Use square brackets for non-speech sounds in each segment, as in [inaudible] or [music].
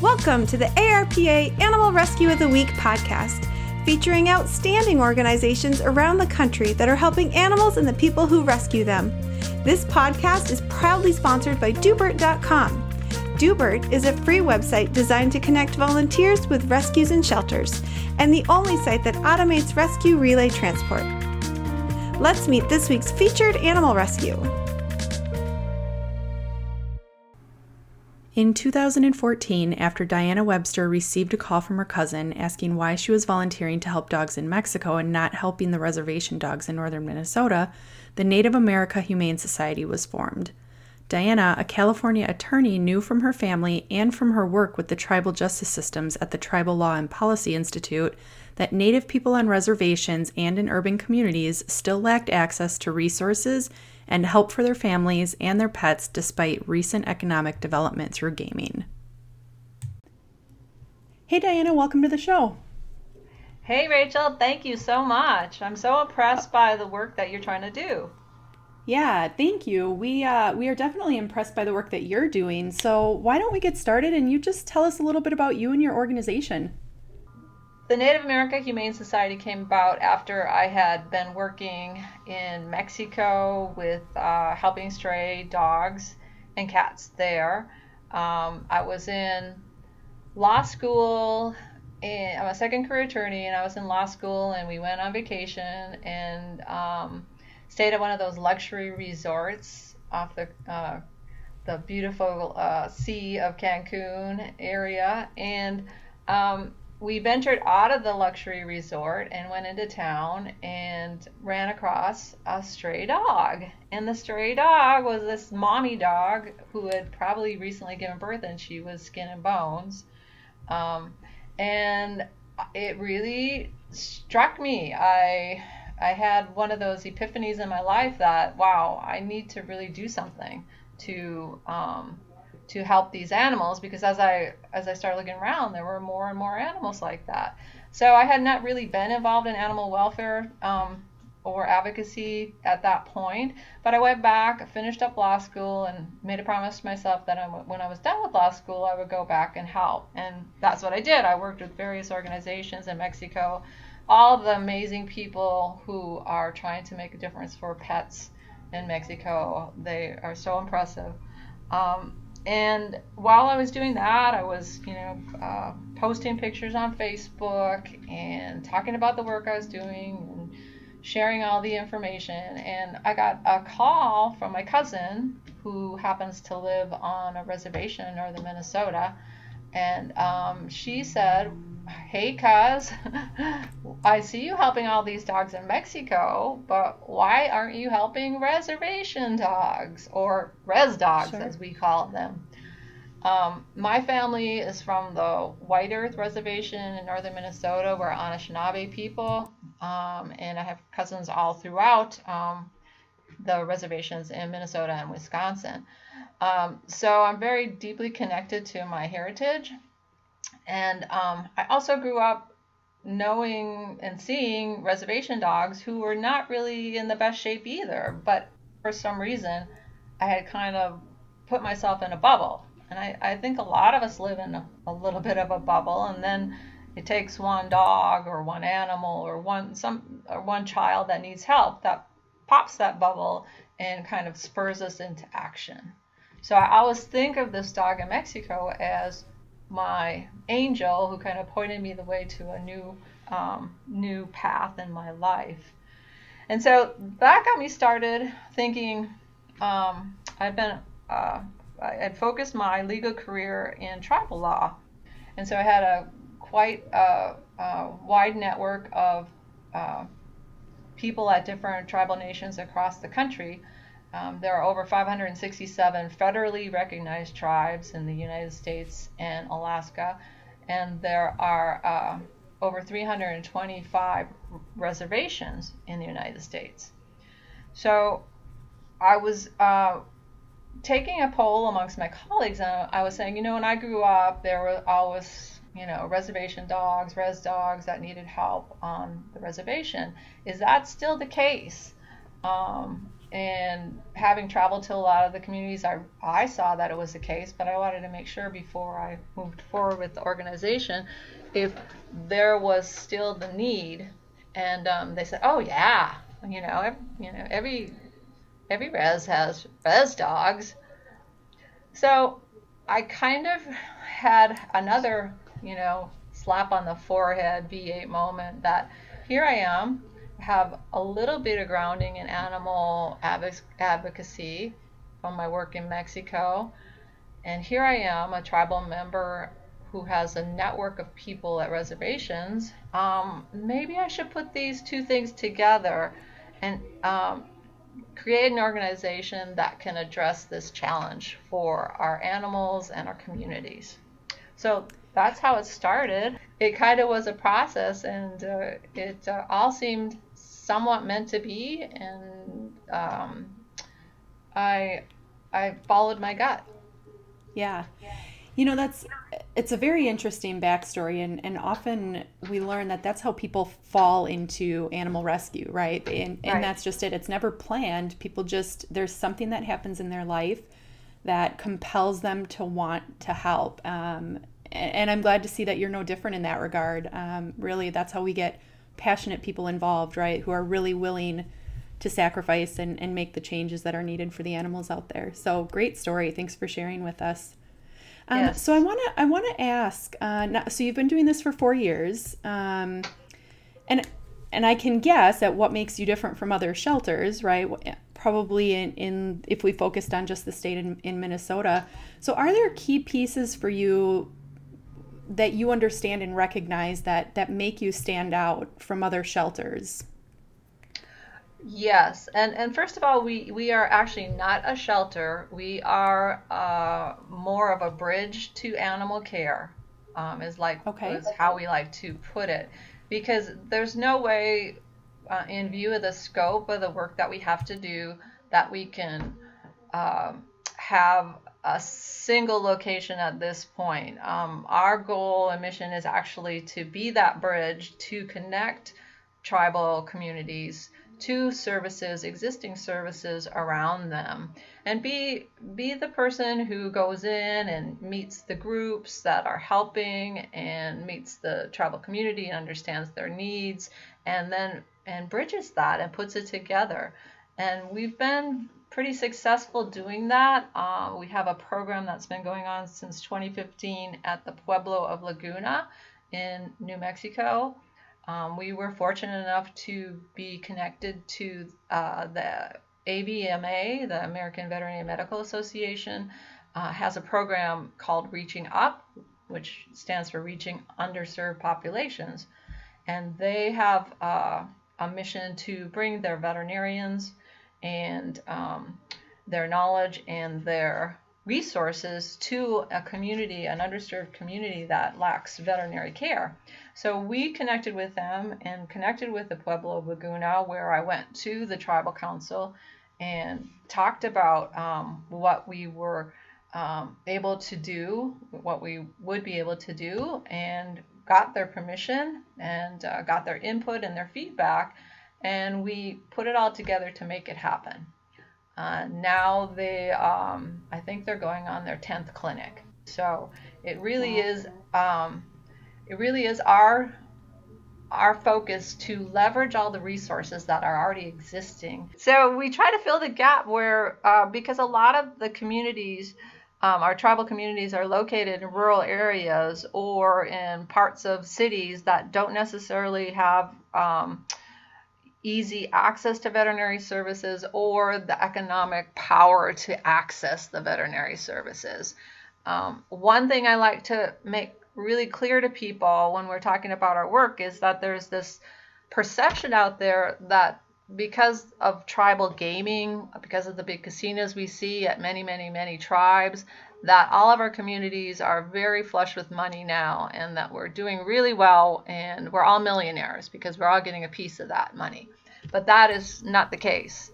Welcome to the ARPA Animal Rescue of the Week podcast, featuring outstanding organizations around the country that are helping animals and the people who rescue them. This podcast is proudly sponsored by Doobert.com. Doobert is a free website designed to connect volunteers with rescues and shelters, and the only site that automates rescue relay transport. Let's meet this week's featured animal rescue. In 2014, after Diana Webster received a call from her cousin asking why she was volunteering to help dogs in Mexico and not helping the reservation dogs in northern Minnesota, the Native America Humane Society was formed. Diana, a California attorney, knew from her family and from her work with the tribal justice systems at the Tribal Law and Policy Institute that Native people on reservations and in urban communities still lacked access to resources and help for their families and their pets despite recent economic development through gaming. Hey, Diana, welcome to the show. Hey, Rachel, thank you so much. I'm so impressed by the work that you're trying to do. Yeah, thank you. We uh, we are definitely impressed by the work that you're doing. So why don't we get started and you just tell us a little bit about you and your organization? The Native America Humane Society came about after I had been working in Mexico with uh, helping stray dogs and cats there. Um, I was in law school, and I'm a second career attorney, and I was in law school, and we went on vacation and um, stayed at one of those luxury resorts off the uh, the beautiful uh, sea of Cancun area, and um, we ventured out of the luxury resort and went into town and ran across a stray dog. And the stray dog was this mommy dog who had probably recently given birth and she was skin and bones. Um, and it really struck me. I I had one of those epiphanies in my life that wow, I need to really do something to um, to help these animals because as I as I started looking around, there were more and more animals like that. So I had not really been involved in animal welfare um, or advocacy at that point, but I went back, finished up law school, and made a promise to myself that I, when I was done with law school, I would go back and help. And that's what I did. I worked with various organizations in Mexico, all the amazing people who are trying to make a difference for pets in Mexico. They are so impressive. Um, and while I was doing that, I was, you know, uh, posting pictures on Facebook and talking about the work I was doing and sharing all the information. And I got a call from my cousin who happens to live on a reservation in northern Minnesota. And um, she said, Hey, cuz, [laughs] I see you helping all these dogs in Mexico, but why aren't you helping reservation dogs or res dogs, sure. as we call them? Um, my family is from the White Earth Reservation in northern Minnesota. We're Anishinaabe people, um, and I have cousins all throughout um, the reservations in Minnesota and Wisconsin. Um, so I'm very deeply connected to my heritage. And um, I also grew up knowing and seeing reservation dogs who were not really in the best shape either. But for some reason, I had kind of put myself in a bubble. And I, I think a lot of us live in a, a little bit of a bubble. And then it takes one dog or one animal or one some or one child that needs help that pops that bubble and kind of spurs us into action. So I always think of this dog in Mexico as my angel who kind of pointed me the way to a new um, new path in my life. And so that got me started thinking. Um, I've been uh, I had focused my legal career in tribal law, and so I had a quite a, uh, wide network of uh, people at different tribal nations across the country um, there are over 567 federally recognized tribes in the United States and Alaska, and there are uh, over 325 reservations in the United States. So I was uh, taking a poll amongst my colleagues, and I was saying, you know, when I grew up, there were always, you know, reservation dogs, res dogs that needed help on the reservation. Is that still the case? Um, and having traveled to a lot of the communities, I, I saw that it was the case, but I wanted to make sure before I moved forward with the organization if there was still the need. And um, they said, oh, yeah, you know, every, you know, every every res has res dogs. So I kind of had another, you know, slap on the forehead V8 moment that here I am have a little bit of grounding in animal advocacy from my work in Mexico. And here I am, a tribal member who has a network of people at reservations. Um, maybe I should put these two things together and um, create an organization that can address this challenge for our animals and our communities. So that's how it started. It kind of was a process, and uh, it uh, all seemed somewhat meant to be, and um, I I followed my gut. Yeah. You know, that's it's a very interesting backstory, and, and often we learn that that's how people fall into animal rescue, right? And, and right. that's just it. It's never planned. People just, there's something that happens in their life that compels them to want to help. Um, and, and, I'm glad to see that you're no different in that regard. Um, really, that's how we get passionate people involved, right? Who are really willing to sacrifice and, and make the changes that are needed for the animals out there. So great story. Thanks for sharing with us. Um, yes. So I want to I want to ask. Uh, now, so you've been doing this for four years, um, and and I can guess at what makes you different from other shelters, right? Probably in, in if we focused on just the state in, in Minnesota. So are there key pieces for you that you understand and recognize that that make you stand out from other shelters? Yes, and and first of all, we we are actually not a shelter. We are uh, more of a bridge to animal care. Um, is like okay. is how we like to put it, because there's no way, uh, in view of the scope of the work that we have to do, that we can um, have a single location at this point. Um, our goal and mission is actually to be that bridge to connect tribal communities to services, existing services around them, and be be the person who goes in and meets the groups that are helping and meets the tribal community and understands their needs, and then and bridges that and puts it together. And we've been pretty successful doing that. Uh, we have a program that's been going on since 2015 at the Pueblo of Laguna in New Mexico. Um, we were fortunate enough to be connected to uh, the AVMA, the American Veterinary Medical Association, uh, has a program called Reaching Up, which stands for Reaching Underserved Populations. And they have uh, a mission to bring their veterinarians and um, their knowledge and their resources to a community, an underserved community that lacks veterinary care. So we connected with them and connected with the Pueblo Laguna, where I went to the tribal council and talked about um, what we were um, able to do, what we would be able to do, and got their permission and uh, got their input and their feedback and we put it all together to make it happen. Uh, now they, um, I think they're going on their 10th clinic. So it really is, um, it really is our our focus to leverage all the resources that are already existing. So we try to fill the gap where, uh, because a lot of the communities, um, our tribal communities, are located in rural areas or in parts of cities that don't necessarily have um, easy access to veterinary services or the economic power to access the veterinary services. Um, one thing I like to make really clear to people when we're talking about our work is that there's this perception out there that because of tribal gaming, because of the big casinos we see at many, many, many tribes, that all of our communities are very flush with money now and that we're doing really well and we're all millionaires because we're all getting a piece of that money. But that is not the case.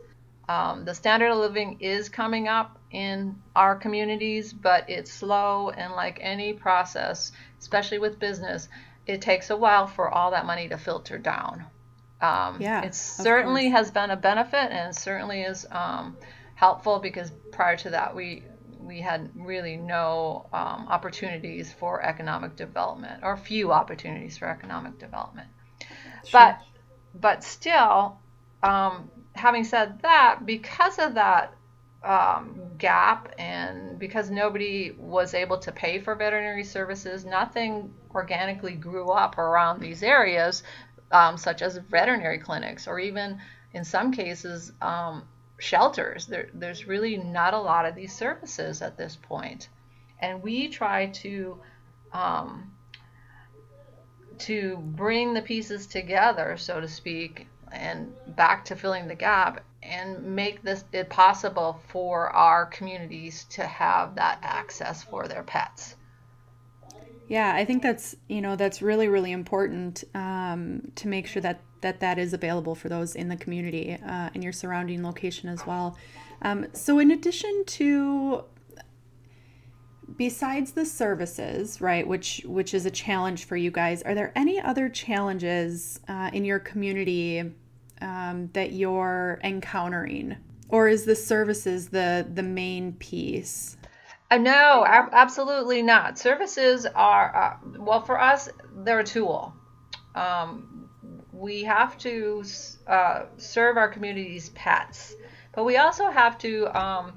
Um, the standard of living is coming up in our communities, but it's slow and like any process, especially with business, it takes a while for all that money to filter down. Um, yeah, it certainly has been a benefit and certainly is um, helpful because prior to that we we had really no um, opportunities for economic development or few opportunities for economic development. Sure. But but still, um, having said that, because of that um, gap and because nobody was able to pay for veterinary services, nothing organically grew up around these areas, um, such as veterinary clinics or even in some cases um, shelters. There, there's really not a lot of these services at this point. And we try to um, to bring the pieces together, so to speak, and back to filling the gap and make this it possible for our communities to have that access for their pets. Yeah, I think that's you know that's really really important um, to make sure that that that is available for those in the community uh, in your surrounding location as well. Um, so in addition to besides the services, right, which which is a challenge for you guys, are there any other challenges uh, in your community um, that you're encountering, or is the services the the main piece? Uh, no, absolutely not. Services are uh, well for us. They're a tool. Um, we have to uh, serve our community's pets, but we also have to um,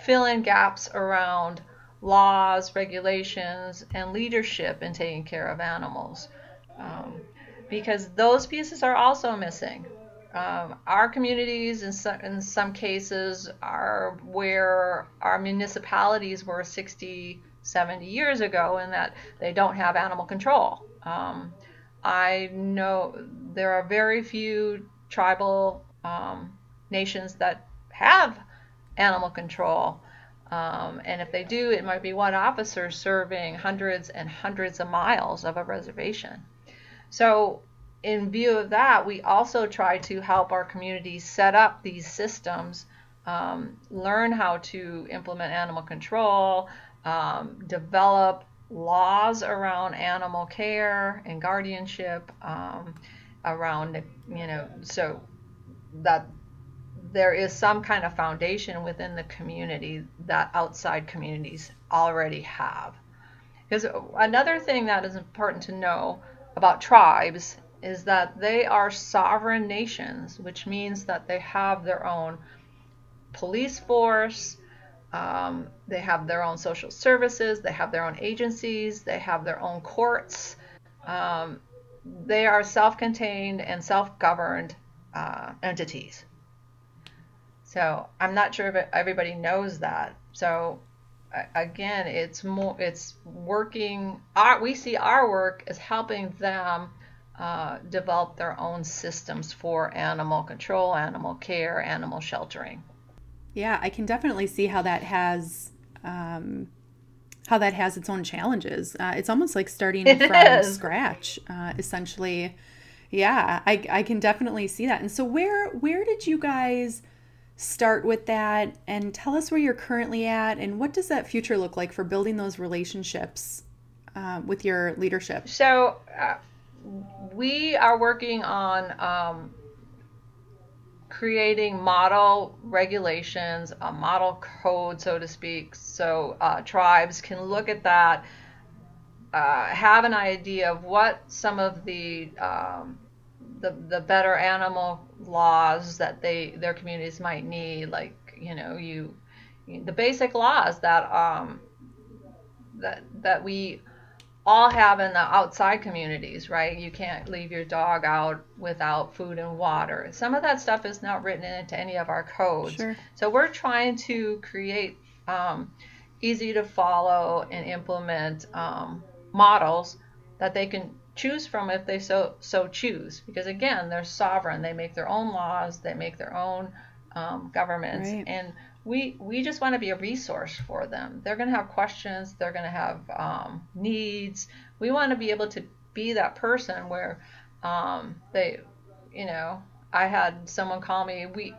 fill in gaps around laws, regulations, and leadership in taking care of animals. Um, because those pieces are also missing. Um, our communities, in some, in some cases, are where our municipalities were 60, 70 years ago, in that they don't have animal control. Um, I know there are very few tribal um, nations that have animal control. Um, and if they do, it might be one officer serving hundreds and hundreds of miles of a reservation. So, in view of that, we also try to help our communities set up these systems, um, learn how to implement animal control, um, develop laws around animal care and guardianship, um, around, you know, so that there is some kind of foundation within the community that outside communities already have. Because another thing that is important to know about tribes is that they are sovereign nations, which means that they have their own police force, um, they have their own social services, they have their own agencies, they have their own courts. Um, they are self contained and self governed uh, entities. So I'm not sure if everybody knows that. So again, it's more it's working. Our, we see our work as helping them uh, develop their own systems for animal control, animal care, animal sheltering. Yeah, I can definitely see how that has. Um, how that has its own challenges. Uh, it's almost like starting [laughs] it from is. scratch, uh, essentially. Yeah, I, I can definitely see that. And so, where where did you guys start with that and tell us where you're currently at and what does that future look like for building those relationships uh, with your leadership? So, uh, we are working on um, creating model regulations, a model code, so to speak, so uh, tribes can look at that, uh, have an idea of what some of the um, the, the better animal laws that they their communities might need, like you know you, the basic laws that um, that that we all have in the outside communities, right? You can't leave your dog out without food and water. Some of that stuff is not written into any of our codes. Sure. So we're trying to create um, easy to follow and implement um, models that they can choose from if they so so choose because again they're sovereign they make their own laws they make their own um, governments right. and we we just want to be a resource for them they're going to have questions they're going to have um, needs we want to be able to be that person where um, they you know I had someone call me, we,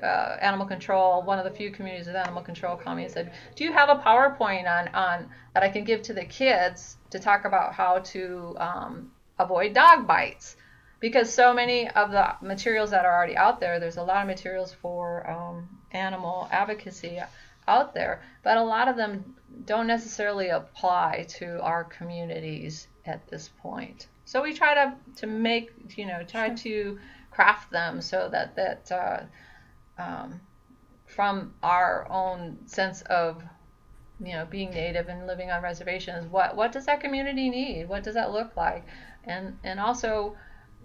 uh, animal control, one of the few communities of animal control call me and said, do you have a PowerPoint on, on that I can give to the kids to talk about how to um, avoid dog bites? because so many of the materials that are already out there, there's a lot of materials for um, animal advocacy out there, but a lot of them don't necessarily apply to our communities at this point. So we try to, to make, you know, try sure. to craft them so that, that uh, um, from our own sense of you know being native and living on reservations what what does that community need what does that look like and and also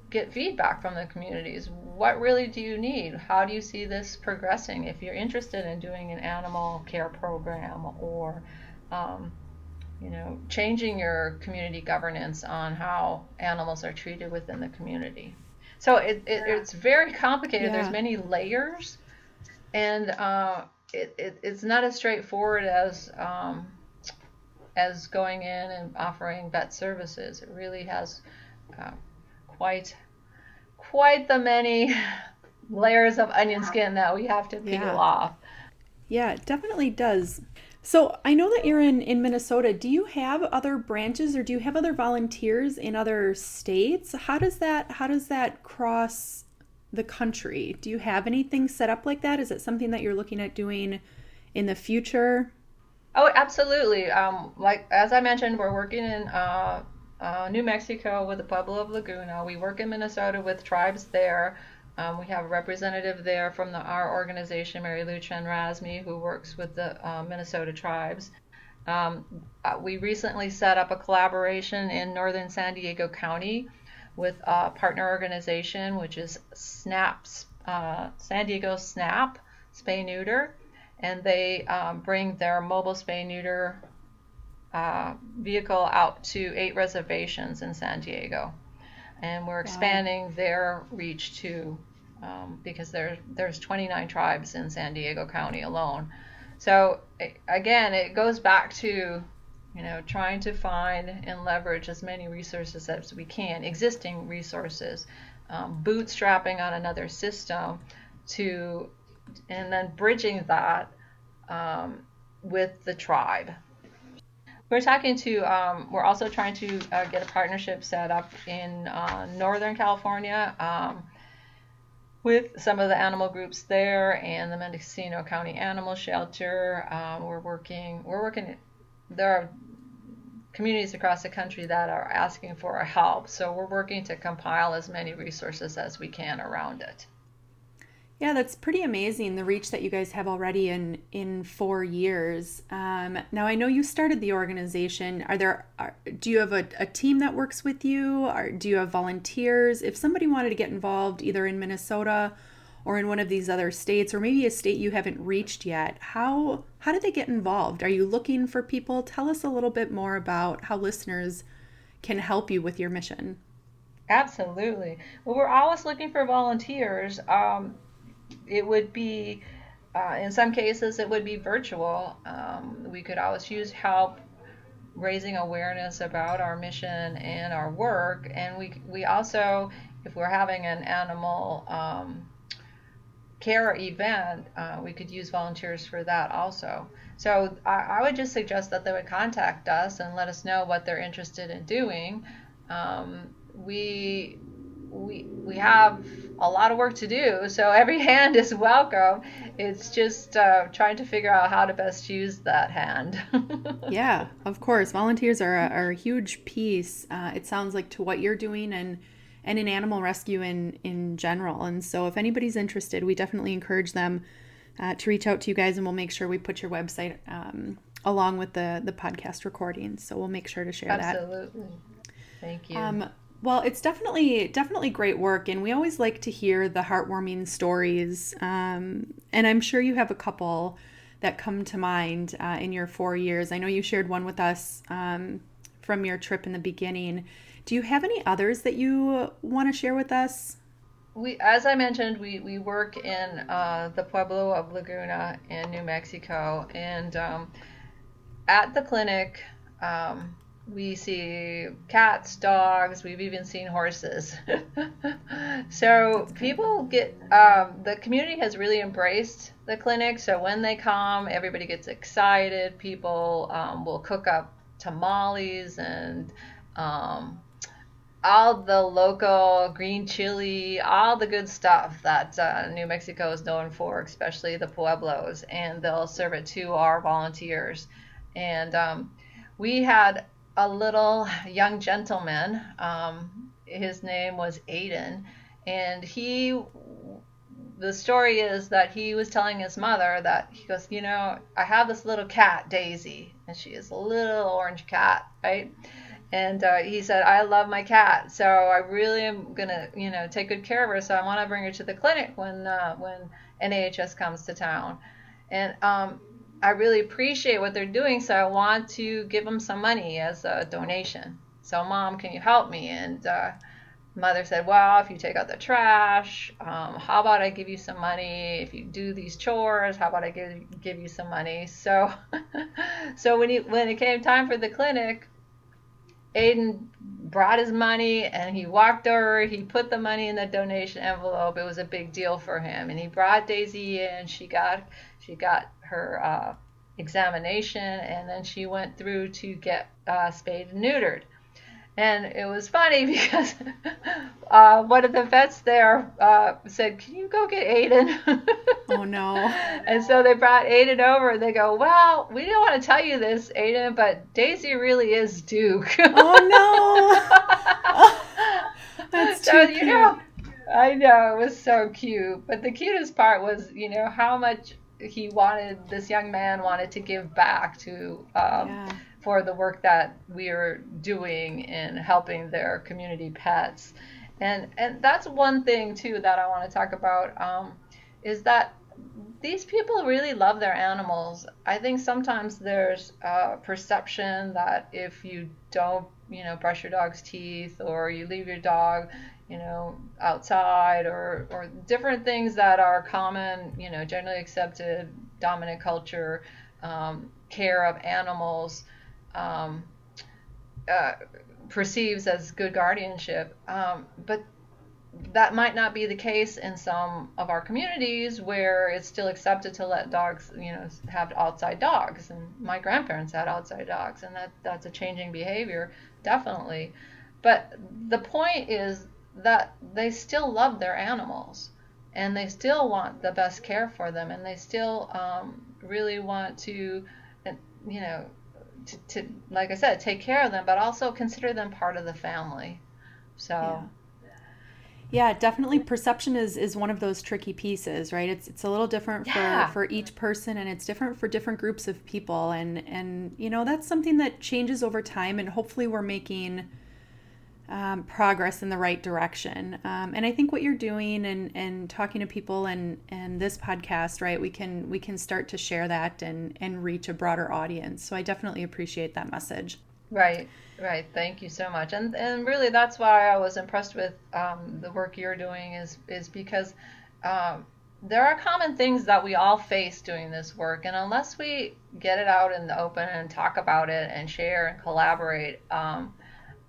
get feedback from the communities. What really do you need? How do you see this progressing? If you're interested in doing an animal care program or, um, you know, changing your community governance on how animals are treated within the community. So it, it it's very complicated. Yeah. There's many layers, and uh, it, it, it's not as straightforward as um, as going in and offering vet services. It really has uh, quite quite the many [laughs] layers of onion skin that we have to peel yeah. off. Yeah, it definitely does. So I know that you're in, in Minnesota. Do you have other branches or do you have other volunteers in other states? How does that how does that cross the country? Do you have anything set up like that? Is it something that you're looking at doing in the future? Oh, absolutely. Um, like as I mentioned, we're working in uh, uh, New Mexico with the Pueblo of Laguna. We work in Minnesota with tribes there. Um, we have a representative there from the, our organization, Mary Lou Chen Razmi, who works with the uh, Minnesota tribes. Um, uh, we recently set up a collaboration in northern San Diego County with a partner organization, which is SNAP's, uh, San Diego SNAP, Spay Neuter, and they um, bring their mobile spay neuter uh, vehicle out to eight reservations in San Diego, and we're expanding wow. their reach to um, because there there's 29 tribes in San Diego County alone. So again, it goes back to you know trying to find and leverage as many resources as we can, existing resources, um, bootstrapping on another system to, and then bridging that um, with the tribe we're talking to, um, we're also trying to uh, get a partnership set up in uh, Northern California um, with some of the animal groups there and the Mendocino County Animal Shelter. Um, we're working, we're working, there are communities across the country that are asking for our help. So we're working to compile as many resources as we can around it. Yeah, that's pretty amazing the reach that you guys have already in in four years. Um, now I know you started the organization. Are there are, do you have a, a team that works with you? Or do you have volunteers? If somebody wanted to get involved either in Minnesota or in one of these other states, or maybe a state you haven't reached yet, how how do they get involved? Are you looking for people? Tell us a little bit more about how listeners can help you with your mission. Absolutely. Well, we're always looking for volunteers. Um, it would be, uh, in some cases, it would be virtual. Um, we could always use help raising awareness about our mission and our work. And we, we also, if we're having an animal um, care event, uh, we could use volunteers for that also. So I, I, would just suggest that they would contact us and let us know what they're interested in doing. Um, we we we have a lot of work to do, so every [laughs] hand is welcome. It's just uh, trying to figure out how to best use that hand. [laughs] yeah, of course. Volunteers are a, are a huge piece. Uh, it sounds like to what you're doing and and in animal rescue in in general. And so, if anybody's interested, we definitely encourage them uh, to reach out to you guys, and we'll make sure we put your website um, along with the the podcast recording. So we'll make sure to share Absolutely. that. Absolutely. Thank you. Um, well, it's definitely definitely great work, and we always like to hear the heartwarming stories. Um, and I'm sure you have a couple that come to mind uh, in your four years. I know you shared one with us um, from your trip in the beginning. Do you have any others that you want to share with us? We, as I mentioned, we, we work in uh, the Pueblo of Laguna in New Mexico, and um, at the clinic. We see cats, dogs, we've even seen horses. [laughs] so people get, um, the community has really embraced the clinic. So when they come, everybody gets excited. People um, will cook up tamales and um, all the local green chili, all the good stuff that uh, New Mexico is known for, especially the pueblos, and they'll serve it to our volunteers. And um, we had a little young gentleman. Um, his name was Aiden, and he. The story is that he was telling his mother that he goes, you know, I have this little cat, Daisy, and she is a little orange cat, right? and uh, he said i love my cat so i really am gonna you know take good care of her so i want to bring her to the clinic when uh, when NAHS comes to town and um, i really appreciate what they're doing so i want to give them some money as a donation so mom can you help me and uh, mother said well if you take out the trash um, how about i give you some money if you do these chores how about i give, give you some money so [laughs] so when he when it came time for the clinic Aiden brought his money and he walked over. He put the money in the donation envelope. It was a big deal for him. And he brought Daisy in. She got she got her uh, examination and then she went through to get uh, spayed and neutered. And it was funny [laughs] because uh, one of the vets there uh, said, Can you go get Aiden? oh, no. [laughs] and so they brought Aiden over and they go, Well, we didn't want to tell you this, Aiden, but Daisy really is Duke. oh, no. [laughs] That's so, too you cute. know, I know, it was so cute. But the cutest part was, you know, how much he wanted, this young man wanted to give back to. Um, yeah for the work that we are doing in helping their community pets. And, and that's one thing too that I want to talk about um, is that these people really love their animals. I think sometimes there's a perception that if you don't, you know, brush your dog's teeth or you leave your dog, you know, outside or, or different things that are common, you know, generally accepted dominant culture um, care of animals um, uh, perceives as good guardianship. Um, but that might not be the case in some of our communities where it's still accepted to let dogs, you know, have outside dogs. And my grandparents had outside dogs, and that that's a changing behavior, definitely. But the point is that they still love their animals, and they still want the best care for them, and they still um, really want to, you know, to, to, like I said, take care of them, but also consider them part of the family. So. Yeah. Yeah, definitely perception is is one of those tricky pieces, right? It's it's a little different yeah. for for each person and it's different for different groups of people and and you know, that's something that changes over time and hopefully we're making um, progress in the right direction. Um, and I think what you're doing and, and talking to people and, and this podcast, right, we can we can start to share that and, and reach a broader audience. So I definitely appreciate that message. Right, right. Thank you so much. And and really, that's why I was impressed with um, the work you're doing is is because um, there are common things that we all face doing this work, and unless we get it out in the open and talk about it and share and collaborate.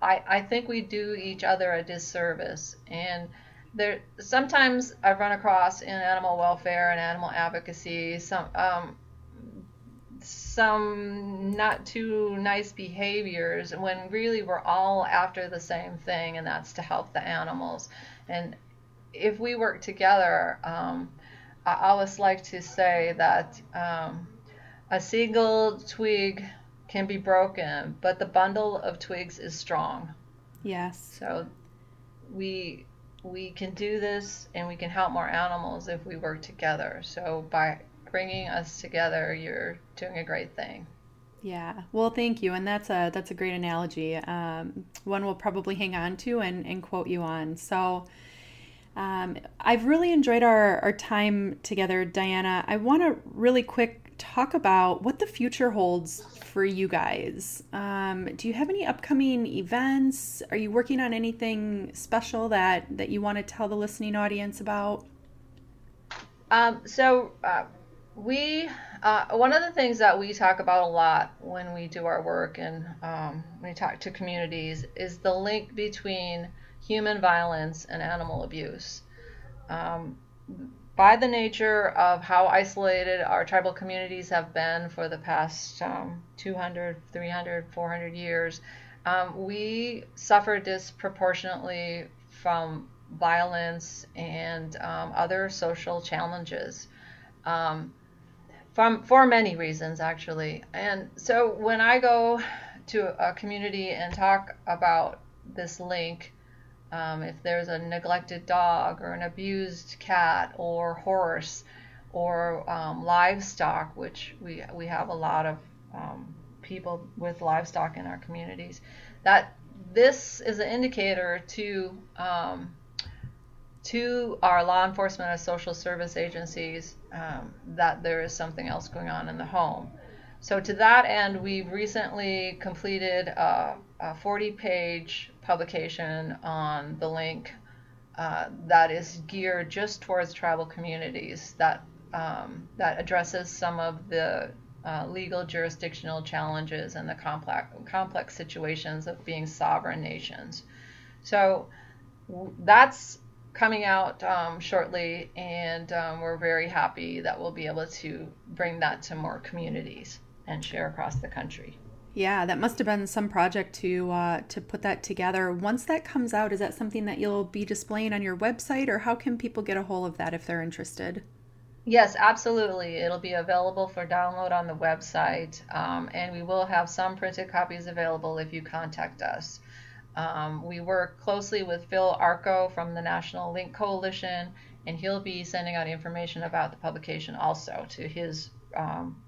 I, I think we do each other a disservice. And there sometimes I've run across in animal welfare and animal advocacy some um, some not too nice behaviors when really we're all after the same thing, and that's to help the animals. And if we work together, um, I always like to say that um, a single twig can be broken, but the bundle of twigs is strong. Yes. So we we can do this and we can help more animals if we work together. So by bringing us together, you're doing a great thing. Yeah. Well, thank you, and that's a that's a great analogy. Um, one we'll probably hang on to and, and quote you on. So. Um, I've really enjoyed our, our time together, Diana. I want to really quick talk about what the future holds for you guys. Um, do you have any upcoming events? Are you working on anything special that that you want to tell the listening audience about? Um, so uh, we uh, one of the things that we talk about a lot when we do our work and um, we talk to communities is the link between human violence and animal abuse. By the nature of how isolated our tribal communities have been for the past um, 200, 300, 400 years, Um, we suffer disproportionately from violence and um, other social challenges um, from for many reasons actually. And so when i go to a community and talk about this link um, if there's a neglected dog or an abused cat or horse or um, livestock which we we have a lot of um, people with livestock in our communities that this is an indicator to um, to our law enforcement and social service agencies um, that there is something else going on in the home. So, to that end, we've recently completed a, a 40 page publication on the link uh, that is geared just towards tribal communities that, um, that addresses some of the uh, legal jurisdictional challenges and the complex, complex situations of being sovereign nations. So, that's coming out um, shortly, and um, we're very happy that we'll be able to bring that to more communities and share across the country. Yeah, that must have been some project to uh, to put that together. Once that comes out, is that something that you'll be displaying on your website, or how can people get a hold of that if they're interested? Yes, absolutely. It'll be available for download on the website, um, and we will have some printed copies available if you contact us. Um, we work closely with Phil Arkow from the National Link Coalition, and he'll be sending out information about the publication also to his um,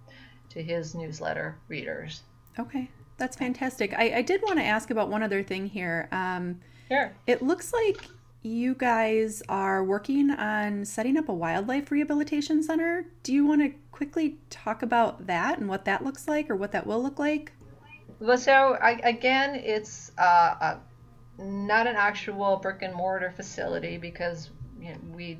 to his newsletter readers. Okay, that's fantastic. I, I did want to ask about one other thing here. Um, sure. It looks like you guys are working on setting up a wildlife rehabilitation center. Do you want to quickly talk about that and what that looks like or what that will look like? Well, so I, again, it's uh, not an actual brick and mortar facility because you know, we,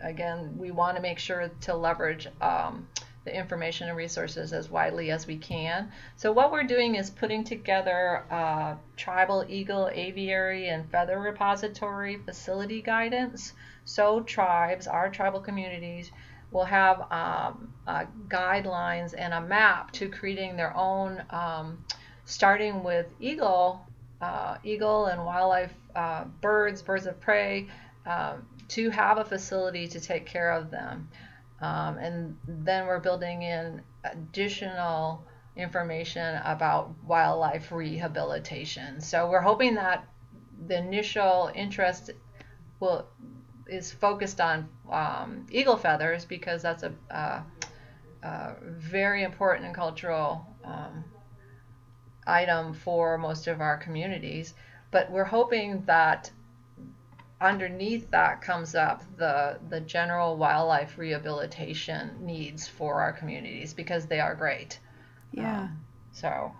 again, we want to make sure to leverage um, the information and resources as widely as we can. So what we're doing is putting together a tribal eagle aviary and feather repository facility guidance. So tribes, our tribal communities, will have um, uh, guidelines and a map to creating their own um, starting with eagle, uh, eagle and wildlife uh, birds, birds of prey, um, to have a facility to take care of them. Um, and then we're building in additional information about wildlife rehabilitation. So we're hoping that the initial interest will is focused on um, eagle feathers because that's a, a, a very important cultural um, item for most of our communities. But we're hoping that underneath that comes up the the general wildlife rehabilitation needs for our communities because they are great. Yeah. Um, so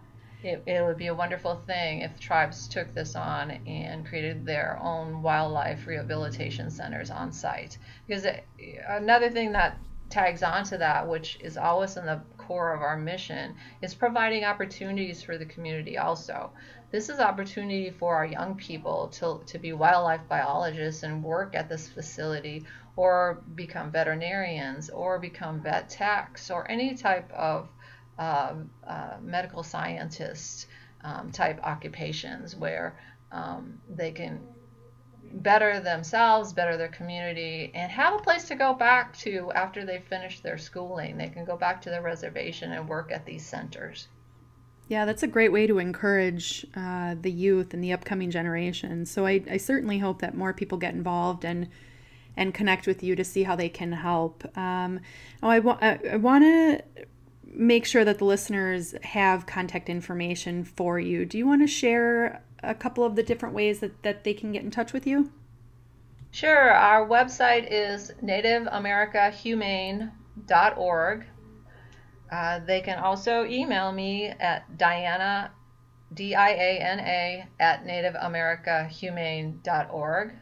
it, it would be a wonderful thing if tribes took this on and created their own wildlife rehabilitation centers on site. Because it, another thing that tags onto that, which is always in the core of our mission is providing opportunities for the community also. This is opportunity for our young people to, to be wildlife biologists and work at this facility or become veterinarians or become vet techs or any type of uh, uh, medical scientist um, type occupations where um, they can better themselves, better their community, and have a place to go back to after they finish their schooling. They can go back to the reservation and work at these centers. Yeah, that's a great way to encourage uh, the youth and the upcoming generation. So I, I, certainly hope that more people get involved and and connect with you to see how they can help. Um, oh, I, wa- I want to make sure that the listeners have contact information for you. Do you want to share a couple of the different ways that, that they can get in touch with you? Sure. Our website is nativeamericahumane.org. Uh, they can also email me at Diana, D I A N A, at nativeamericahumane.org.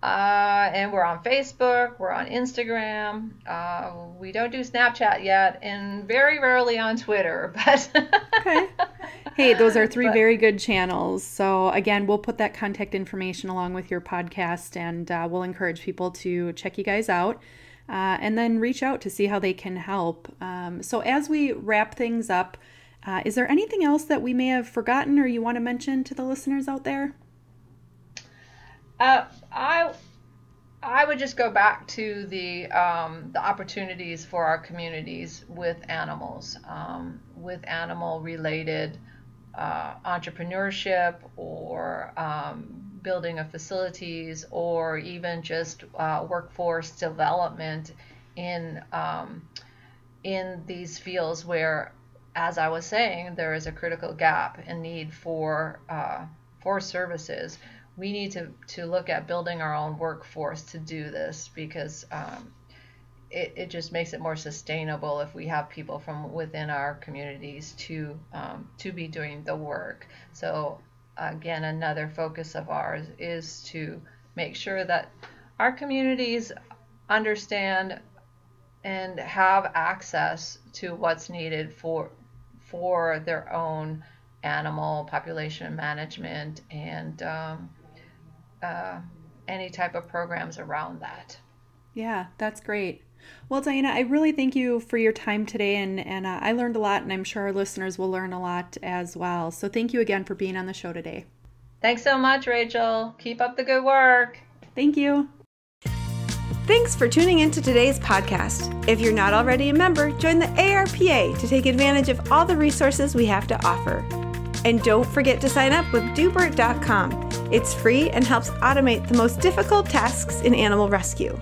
Uh, and we're on Facebook, we're on Instagram. Uh, we don't do Snapchat yet, and very rarely on Twitter. [laughs] But okay, hey, those are three but, very good channels. So again, we'll put that contact information along with your podcast, and uh, we'll encourage people to check you guys out. Uh, and then reach out to see how they can help. Um, so, as we wrap things up, Uh, is there anything else that we may have forgotten or you want to mention to the listeners out there? Uh, I I would just go back to the um, the opportunities for our communities with animals, um, with animal related uh, entrepreneurship or um, building of facilities or even just uh, workforce development in um, in these fields where, as I was saying, there is a critical gap and need for uh, for services. We need to, to look at building our own workforce to do this because um, it, it just makes it more sustainable if we have people from within our communities to um, to be doing the work. So again, another focus of ours is to make sure that our communities understand and have access to what's needed for for their own animal population management and um, uh, any type of programs around that. Yeah, that's great. Well, Diana, I really thank you for your time today, and and uh, I learned a lot, and I'm sure our listeners will learn a lot as well. So thank you again for being on the show today. Thanks so much, Rachel. Keep up the good work. Thank you. Thanks for tuning into today's podcast. If you're not already a member, join the ARPA to take advantage of all the resources we have to offer. And don't forget to sign up with doobert.com. It's free and helps automate the most difficult tasks in animal rescue.